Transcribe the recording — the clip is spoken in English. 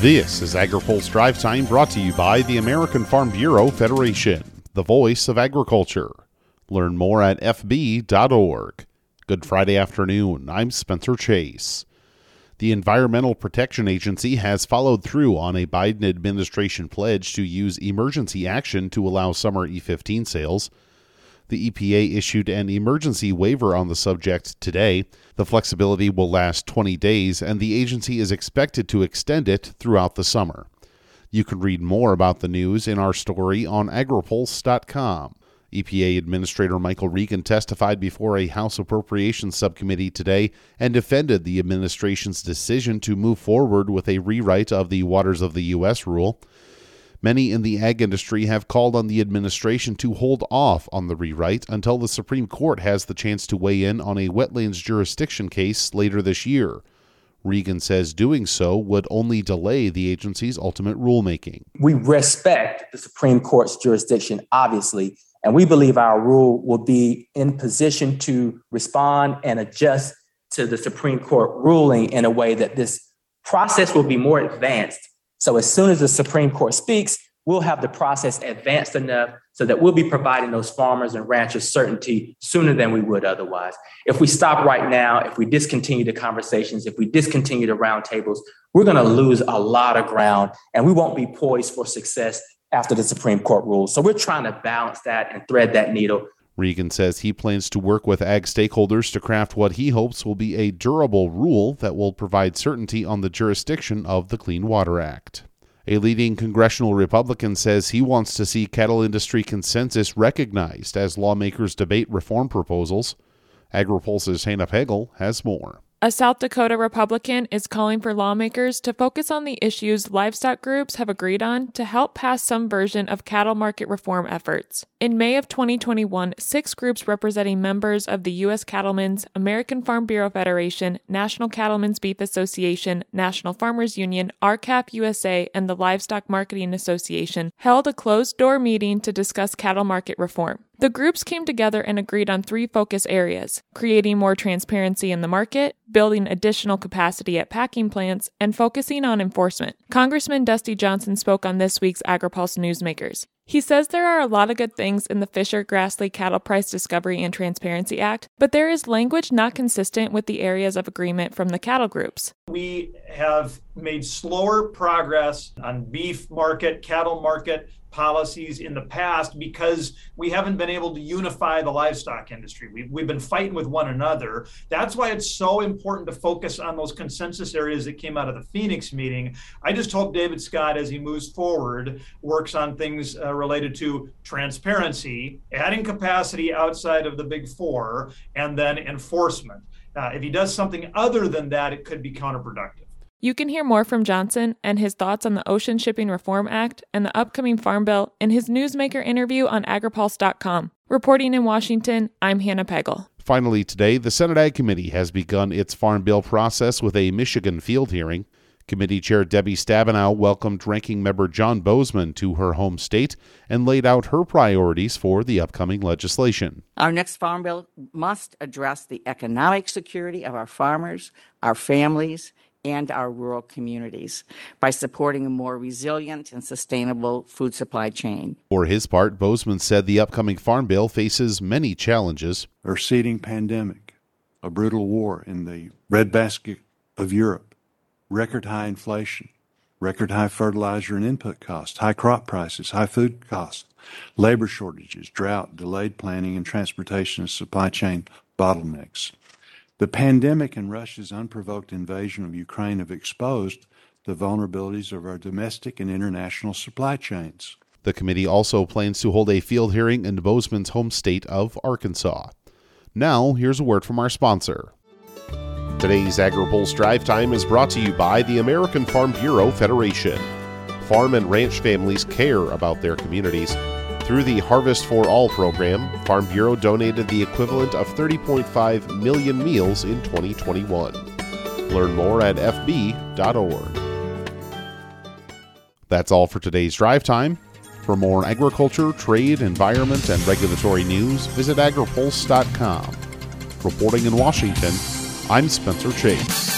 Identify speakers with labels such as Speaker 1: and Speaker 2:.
Speaker 1: This is AgriPulse Drive Time brought to you by the American Farm Bureau Federation, the voice of agriculture. Learn more at fb.org. Good Friday afternoon. I'm Spencer Chase. The Environmental Protection Agency has followed through on a Biden administration pledge to use emergency action to allow summer E15 sales. The EPA issued an emergency waiver on the subject today. The flexibility will last 20 days, and the agency is expected to extend it throughout the summer. You can read more about the news in our story on agripulse.com. EPA Administrator Michael Regan testified before a House Appropriations Subcommittee today and defended the administration's decision to move forward with a rewrite of the Waters of the U.S. rule. Many in the ag industry have called on the administration to hold off on the rewrite until the Supreme Court has the chance to weigh in on a wetlands jurisdiction case later this year. Regan says doing so would only delay the agency's ultimate rulemaking.
Speaker 2: We respect the Supreme Court's jurisdiction, obviously, and we believe our rule will be in position to respond and adjust to the Supreme Court ruling in a way that this process will be more advanced so as soon as the Supreme Court speaks, we'll have the process advanced enough so that we'll be providing those farmers and ranchers certainty sooner than we would otherwise. If we stop right now, if we discontinue the conversations, if we discontinue the roundtables, we're going to lose a lot of ground and we won't be poised for success after the Supreme Court rules. So we're trying to balance that and thread that needle.
Speaker 1: Regan says he plans to work with ag stakeholders to craft what he hopes will be a durable rule that will provide certainty on the jurisdiction of the Clean Water Act. A leading congressional Republican says he wants to see cattle industry consensus recognized as lawmakers debate reform proposals. AgriPulse's Hannah Pagel has more.
Speaker 3: A South Dakota Republican is calling for lawmakers to focus on the issues livestock groups have agreed on to help pass some version of cattle market reform efforts. In May of 2021, six groups representing members of the U.S. Cattlemen's, American Farm Bureau Federation, National Cattlemen's Beef Association, National Farmers Union, R-CALF USA, and the Livestock Marketing Association held a closed door meeting to discuss cattle market reform. The groups came together and agreed on three focus areas creating more transparency in the market, building additional capacity at packing plants, and focusing on enforcement. Congressman Dusty Johnson spoke on this week's AgriPulse Newsmakers. He says there are a lot of good things in the Fischer Grassley Cattle Price Discovery and Transparency Act, but there is language not consistent with the areas of agreement from the cattle groups.
Speaker 4: We have made slower progress on beef market, cattle market policies in the past because we haven't been able to unify the livestock industry. We've, we've been fighting with one another. That's why it's so important to focus on those consensus areas that came out of the Phoenix meeting. I just hope David Scott, as he moves forward, works on things uh, related to transparency, adding capacity outside of the big four, and then enforcement. Uh, if he does something other than that, it could be counterproductive.
Speaker 3: You can hear more from Johnson and his thoughts on the Ocean Shipping Reform Act and the upcoming Farm Bill in his Newsmaker interview on agripulse.com. Reporting in Washington, I'm Hannah Pagel.
Speaker 1: Finally, today, the Senate Ag Committee has begun its Farm Bill process with a Michigan field hearing. Committee Chair Debbie Stabenow welcomed Ranking Member John Boozman to her home state and laid out her priorities for the upcoming legislation.
Speaker 5: Our next Farm Bill must address the economic security of our farmers, our families, and our rural communities by supporting a more resilient and sustainable food supply chain.
Speaker 1: For his part, Boozman said the upcoming Farm Bill faces many challenges.
Speaker 6: A receding pandemic, a brutal war in the breadbasket of Europe, record high inflation, record high fertilizer and input costs, high crop prices, high food costs, labor shortages, drought, delayed planning and transportation and supply chain bottlenecks. The pandemic and Russia's unprovoked invasion of Ukraine have exposed the vulnerabilities of our domestic and international supply chains.
Speaker 1: The committee also plans to hold a field hearing in Boozman's home state of Arkansas. Now, here's a word from our sponsor. Today's AgriPulse Drive Time is brought to you by the American Farm Bureau Federation. Farm and ranch families care about their communities through the Harvest for All program, Farm Bureau donated the equivalent of 30.5 million meals in 2021. Learn more at fb.org. That's all for today's drive time. For more agriculture, trade, environment, and regulatory news, visit agripulse.com. Reporting in Washington, I'm Spencer Chase.